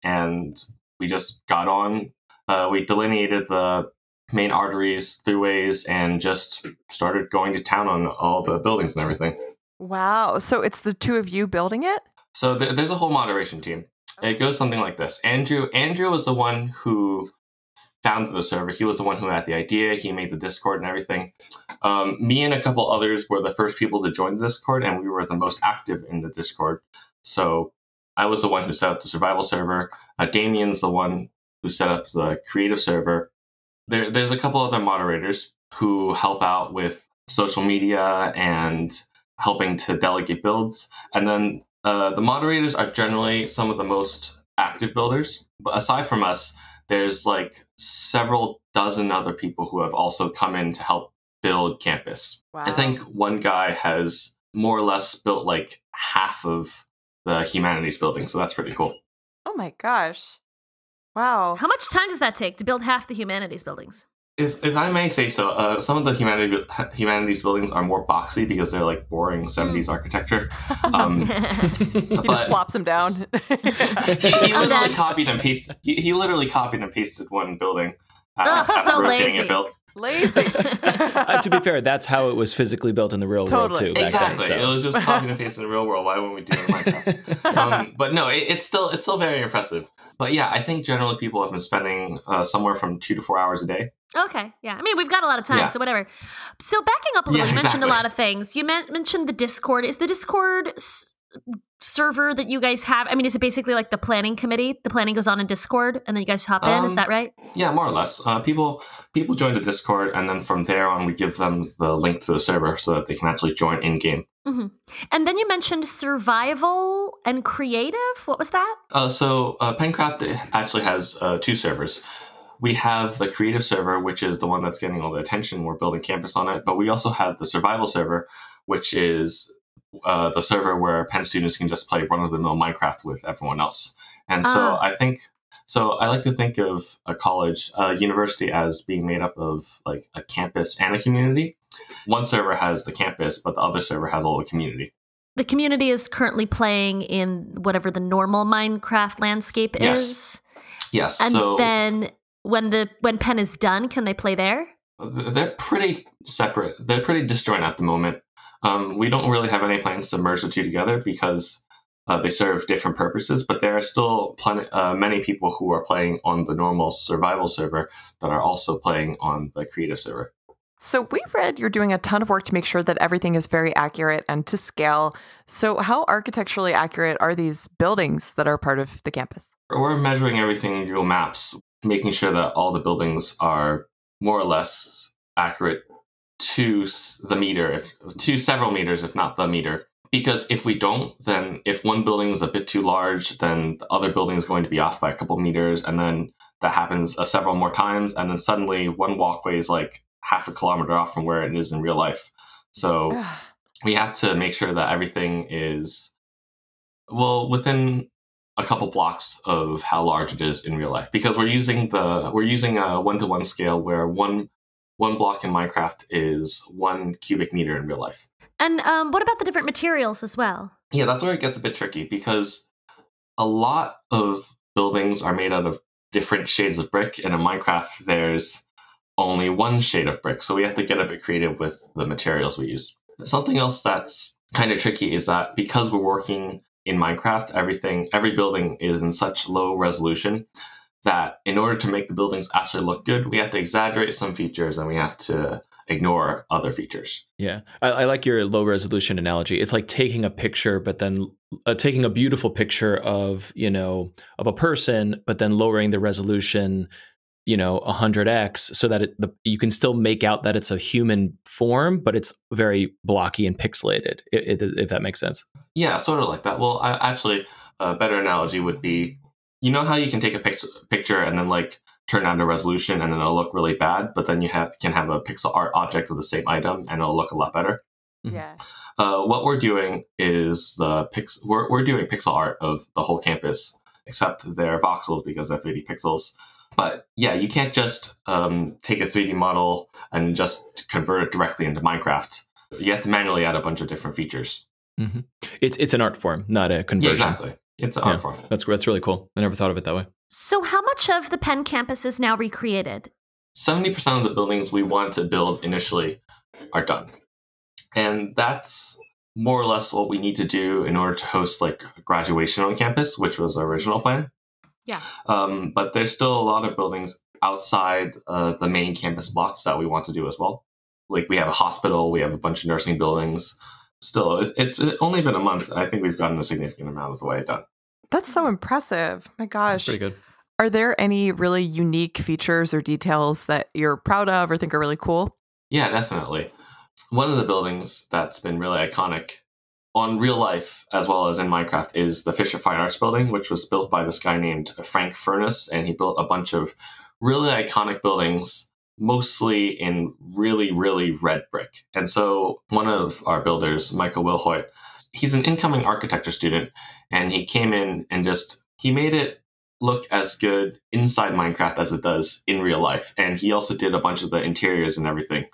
and we just got on. Uh, we delineated the main arteries, throughways, and just started going to town on all the buildings and everything. Wow. So it's the two of you building it? So th- there's a whole moderation team. It goes something like this. Andrew Andrew was the one who founded the server. He was the one who had the idea. He made the Discord and everything. Um, me and a couple others were the first people to join the Discord, and we were the most active in the Discord. So I was the one who set up the survival server. Uh, Damien's the one who set up the creative server. There, there's a couple other moderators who help out with social media and helping to delegate builds. And then uh, the moderators are generally some of the most active builders. But aside from us, there's like several dozen other people who have also come in to help build campus. Wow. I think one guy has more or less built like half of the humanities building, so that's pretty cool. Oh my gosh. Wow. How much time does that take to build half the humanities buildings? If, if I may say so, uh, some of the humanity, humanities buildings are more boxy because they're like boring 70s architecture. Um, he just but- plops him down. he, he literally copied and pasted. He, he literally copied and pasted one building. Uh, Ugh, after so rotating lazy. It. Lazy. Uh, to be fair, that's how it was physically built in the real world too. Back Exactly. Then, It was just copy and paste in the real world. Why wouldn't we do it in Minecraft? um, but no, it, it's still it's still very impressive. But yeah, I think generally people have been spending uh, somewhere from two to four hours a day. Okay, yeah. I mean, we've got a lot of time, Yeah. so whatever. So backing up a little, Yeah, you mentioned a lot of things. You men- mentioned the Discord. Is the Discord s- server that you guys have? I mean, is it basically like the planning committee? The planning goes on in Discord, and then you guys hop in. Is Um, that right? Yeah, more or less. Uh, people people join the Discord, and then from there on, we give them the link to the server so that they can actually join in game. hmm And then you mentioned survival and creative. What was that? Uh, so uh, Pencraft actually has uh, two servers. We have the creative server, which is the one that's getting all the attention. We're building campus on it, but we also have the survival server, which is uh, the server where Penn students can just play run of the mill Minecraft with everyone else. And so Ah. I think so. I like to think of a college, a university, as being made up of like a campus and a community. One server has the campus, but the other server has all the community. The community is currently playing in whatever the normal Minecraft landscape Yes. is, Yes. and so then when the when Penn is done, can they play there? they're pretty separate. They're pretty disjoint at the moment. Um, we don't really have any plans to merge the two together because uh, they serve different purposes. But there are still plenty, uh, many people who are playing on the normal survival server that are also playing on the creative server. So we read you're doing a ton of work to make sure that everything is very accurate and to scale. So how architecturally accurate are these buildings that are part of the campus? We're measuring everything in Google Maps, making sure that all the buildings are more or less accurate to the meter, if to several meters, if not the meter. Because if we don't, then if one building is a bit too large, then the other building is going to be off by a couple meters, and then that happens uh, several more times, and then suddenly one walkway is like half a kilometer off from where it is in real life. So we have to make sure that everything is well within a couple blocks of how large it is in real life because we're using the we're using a one to one scale where one one block in Minecraft is one cubic meter in real life. And um, what about the different materials as well? Yeah, that's where it gets a bit tricky because a lot of buildings are made out of different shades of brick, and in Minecraft, there's only one shade of brick. So we have to get a bit creative with the materials we use. Something else that's kind of tricky is that because we're working in Minecraft, everything, every building is in such low resolution that in order to make the buildings actually look good, we have to exaggerate some features and we have to ignore other features. Yeah, I, I like your low resolution analogy. It's like taking a picture, but then uh, taking a beautiful picture of you know of a person, but then lowering the resolution, you know, hundred x, so that it, the, you can still make out that it's a human form, but it's very blocky and pixelated. i- i- if that makes sense. Yeah, sort of like that. Well, I, actually, a better analogy would be, you know how you can take a pic- picture and then like turn down the resolution and then it'll look really bad, but then you have can have a pixel art object with the same item and it'll look a lot better. Mhm. Yeah. Uh, what we're doing is the pix. We're we're doing pixel art of the whole campus, except they're voxels because they're 3D pixels. But yeah, you can't just um, take a 3D model and just convert it directly into Minecraft. You have to manually add a bunch of different features. It's it's an art form, not a Yeah, conversion. exactly. It's an Yeah. form. That's that's really cool. I never thought of it that way. So, how much of the Penn campus is now recreated? 70% of the buildings we wanted to build initially are done. And that's more or less what we need to do in order to host like graduation on campus, which was our original plan. Yeah. Um, but there's still a lot of buildings outside uh, the main campus blocks that we want to do as well. Like we have a hospital, we have a bunch of nursing buildings. Still, it, it's only been a month. I think we've gotten a significant amount of the way done. That's so impressive. My That's gosh. pretty good. Are there any really unique features or details that you're proud of or think are really cool? Yeah, definitely. One of the buildings that's been really iconic on real life as well as in Minecraft is the Fisher Fine Arts building, which was built by this guy named Frank Furness, and he built a bunch of really iconic buildings, mostly in really, really red brick. And so one of our builders, Michael Wilhoit, he's an incoming architecture student, and he came in and just he made it look as good inside Minecraft as it does in real life. And he also did a bunch of the interiors and everything.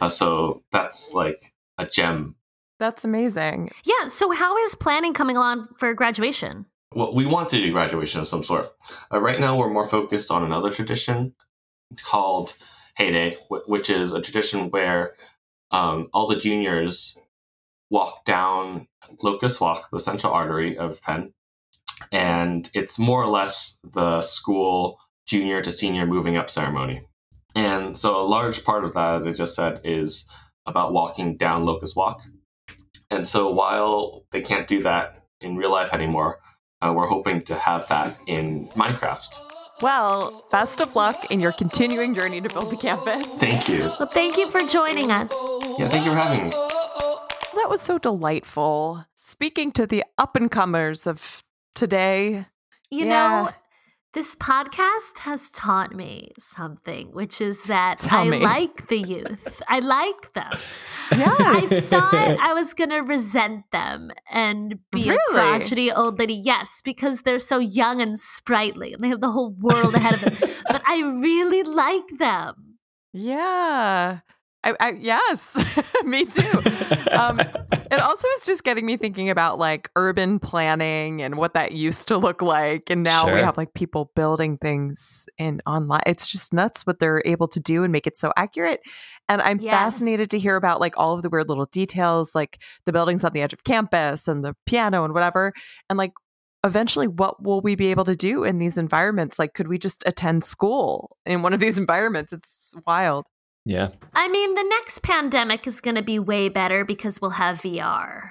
Uh, so that's like a gem. That's amazing. Yeah. So how is planning coming along for graduation? Well, we want to do graduation of some sort. Uh, right now, we're more focused on another tradition called Heyday, which is a tradition where um, all the juniors walk down Locust Walk, the central artery of Penn, and it's more or less the school junior to senior moving up ceremony. And so a large part of that, as I just said, is about walking down Locust Walk. And so while they can't do that in real life anymore, uh, we're hoping to have that in Minecraft. Well, best of luck in your continuing journey to build the campus. Thank you. Well, thank you for joining us. Yeah, thank you for having me. That was so delightful. Speaking to the up and comers of today. You Yeah. know, this podcast has taught me something, which is that Tell I me. like the youth. I like them. Yes. I thought I was going to resent them and be a Really? crotchety old lady. Yes, because they're so young and sprightly and they have the whole world ahead of them. but I really like them. yeah. I, I, yes, me too. Um, it also is just getting me thinking about like urban planning and what that used to look like. And now we have like people building things in online. It's just nuts what they're able to do and make it so accurate. And I'm Yes. fascinated to hear about like all of the weird little details, like the buildings on the edge of campus and the piano and whatever. And like eventually what will we be able to do in these environments? Like, could we just attend school in one of these environments? It's wild. Yeah. I mean, the next pandemic is going to be way better because we'll have VR.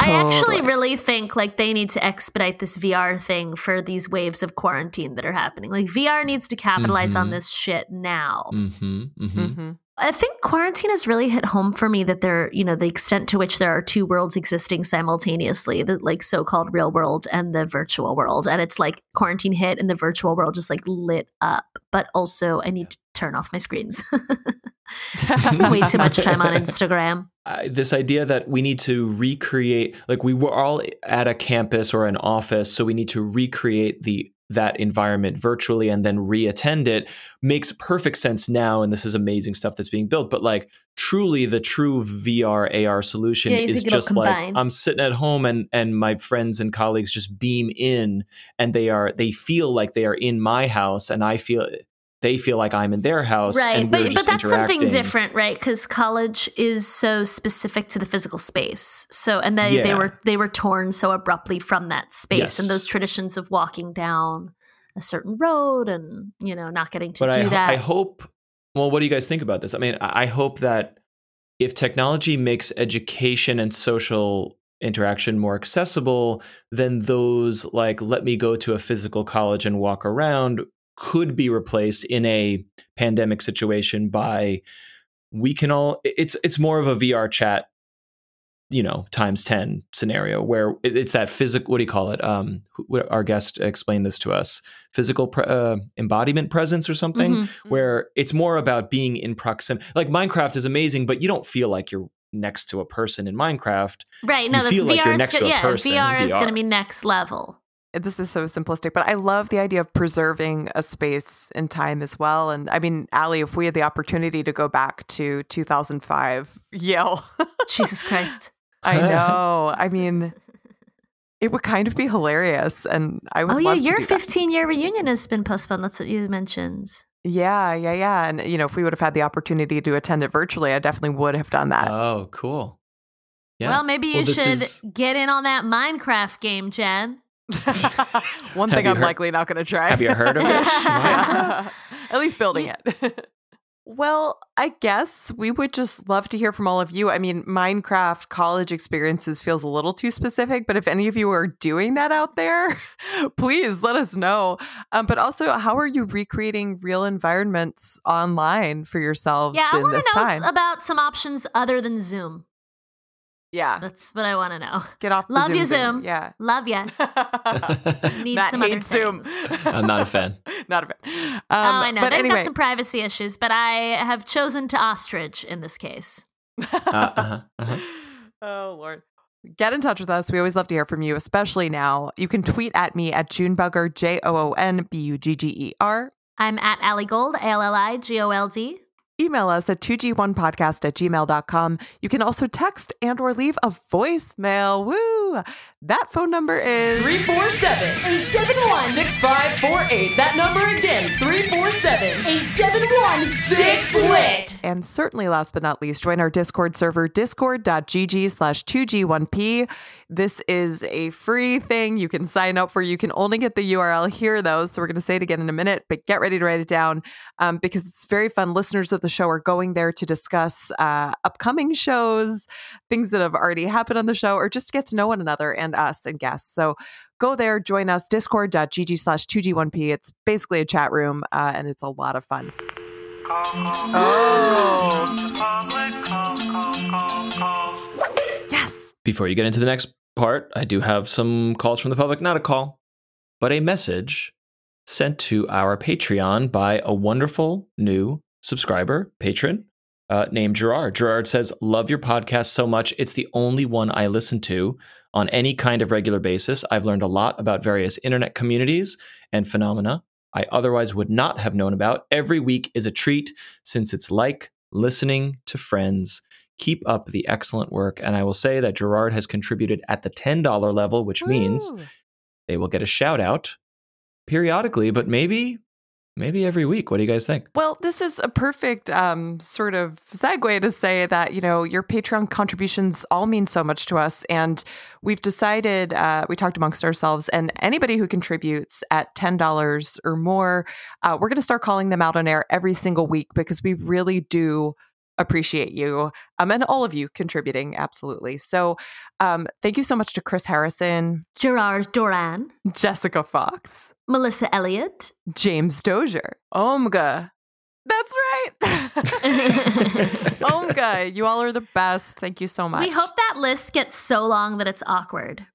I actually really think like they need to expedite this VR thing for these waves of quarantine that are happening. Like VR needs to capitalize on Mhm. this shit now. Mm-hmm. Mm-hmm. Mhm. I think quarantine has really hit home for me that there, you know, the extent to which there are two worlds existing simultaneously, the like so-called real world and the virtual world. And it's like quarantine hit and the virtual world just like lit up. But also I need to turn off my screens. Way too much time on Instagram. This idea that we need to recreate like we were all at a campus or an office so we need to recreate the that environment virtually and then reattend it makes perfect sense now and this is amazing stuff that's being built but like truly the true VR AR solution Yeah, is just like. I'm sitting at home and and my friends and colleagues just beam in and they are they feel like they are in my house and I feel they feel like I'm in their house right but but that's something different right? Because college is so specific to the physical space. So and they, they were they were torn so abruptly from that space and those traditions of walking down a certain road and you know not getting to but do I, that. I hope well what do you guys think about this? I mean i I hope that if technology makes education and social interaction more accessible then those like let me go to a physical college and walk around could be replaced in a pandemic situation by we can all it's it's more of a vr chat you know times 10 scenario where it's that physical what do you call it? Um who- our guest explained this to us physical pre- uh, embodiment presence or something Mhm. where it's more about being in proximity like minecraft is amazing but you don't feel like you're next to a person in minecraft. Right no you that's feel like you're next to a yeah person VR is going to be next level this is so simplistic, but I love the idea of preserving a space and time as well. And I mean, Allie, if we had the opportunity to go back to 2005 Yale, Jesus Christ I know. I mean, it would kind of be hilarious, and I would. oh yeah love to your 15 year reunion has been postponed that's what you mentioned Yeah, yeah, yeah. And you know, if we would have had the opportunity to attend it virtually, I definitely would have done that. oh cool yeah well maybe you Well, should is- get in on that minecraft game jen One Have thing I'm heard- likely not going to try. have you heard of it? Minecraft? At least building it. Well, I guess we would just love to hear from all of you. I mean, Minecraft college experiences feels a little too specific, but if any of you are doing that out there, please let us know. Um, but also, how are you recreating real environments online for yourselves Yeah, I in want this to know time? about some options other than Zoom. Yeah. That's what I want to know. Let's get off the Love Zoom you, Zoom. Other Yeah. Love ya. Need Matt some other hates Zoom. I'm not a fan. not a fan. Um, oh, I know. But They've anyway, got some privacy issues, but I have chosen to ostrich in this case. Uh, uh-huh, uh-huh. oh Lord. Get in touch with us. We always love to hear from you, especially now. You can tweet at me at Joonbugger, J O O N B U G G E R. I'm at Allie Gold, A L L I G O L D. Email us at 2g1podcast at gmail.com. You can also text and or leave a voicemail. Woo! That phone number is 347 871 6548. That number again 347 871 6 lit. And certainly last but not least, join our Discord server, discord.gg slash 2G1P. This is a free thing you can sign up for. You can only get the URL here, though. So we're going to say it again in a minute, but get ready to write it down um, because it's very fun. Listeners of the show are going there to discuss uh, upcoming shows, things that have already happened on the show, or just get to know one another and us and guests. So go there, join us, discord.gg slash 2G1P. It's basically a chat room, uh, and it's a lot of fun. Yes. Before you get into the next part, I do have some calls from the public. Not a call, but a message sent to our Patreon by a wonderful new subscriber, patron, uh, named Gerard. Gerard says, Love your podcast so much. It's the only one I listen to on any kind of regular basis. I've learned a lot about various internet communities and phenomena I otherwise would not have known about. Every week is a treat since it's like listening to friends. Keep up the excellent work. And I will say that Gerard has contributed at the $10 level, which means they will get a shout out periodically, but maybe, maybe every week. What do you guys think? Well, this is a perfect um, sort of segue to say that, you know, your Patreon contributions all mean so much to us. And we've decided, uh, we talked amongst ourselves, and anybody who contributes at $10 or more, uh, we're going to start calling them out on air every single week because we really do appreciate you um, and all of you contributing. Absolutely. So um, thank you so much to Chris Harrison, Gerard Doran, Jessica Fox, Melissa Elliott, James Dozier, Omga. That's right. Omga, you all are the best. Thank you so much. We hope that list gets so long that it's awkward.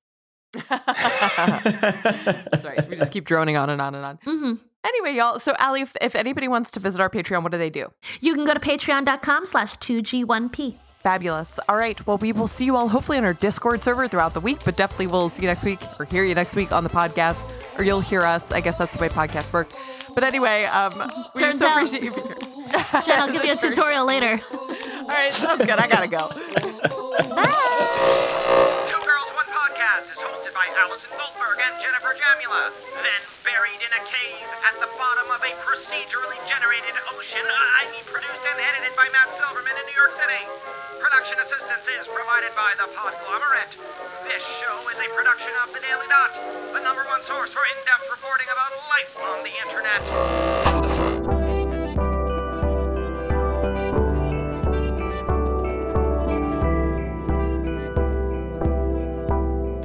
That's right. We just keep droning on and on and on. hmm Anyway, y'all. So, Allie, if, if anybody wants to visit our Patreon, what do they do? You can go to patreon.com slash 2G1P. Fabulous. All right. Well, we will see you all hopefully on our Discord server throughout the week, but definitely we'll see you next week or hear you next week on the podcast, or you'll hear us. I guess that's the way podcasts work. But anyway, um, we Turns so out- appreciate you being here. Jen, I'll give you a tutorial later. All right. Sounds good. I got to go. Two by Allison Goldberg and Jennifer Jamula. Then buried in a cave at the bottom of a procedurally generated ocean, uh, I mean produced and edited by Matt Silverman in New York City. Production assistance is provided by the Podglomerate. This show is a production of The Daily Dot, the number one source for in-depth reporting about life on the internet.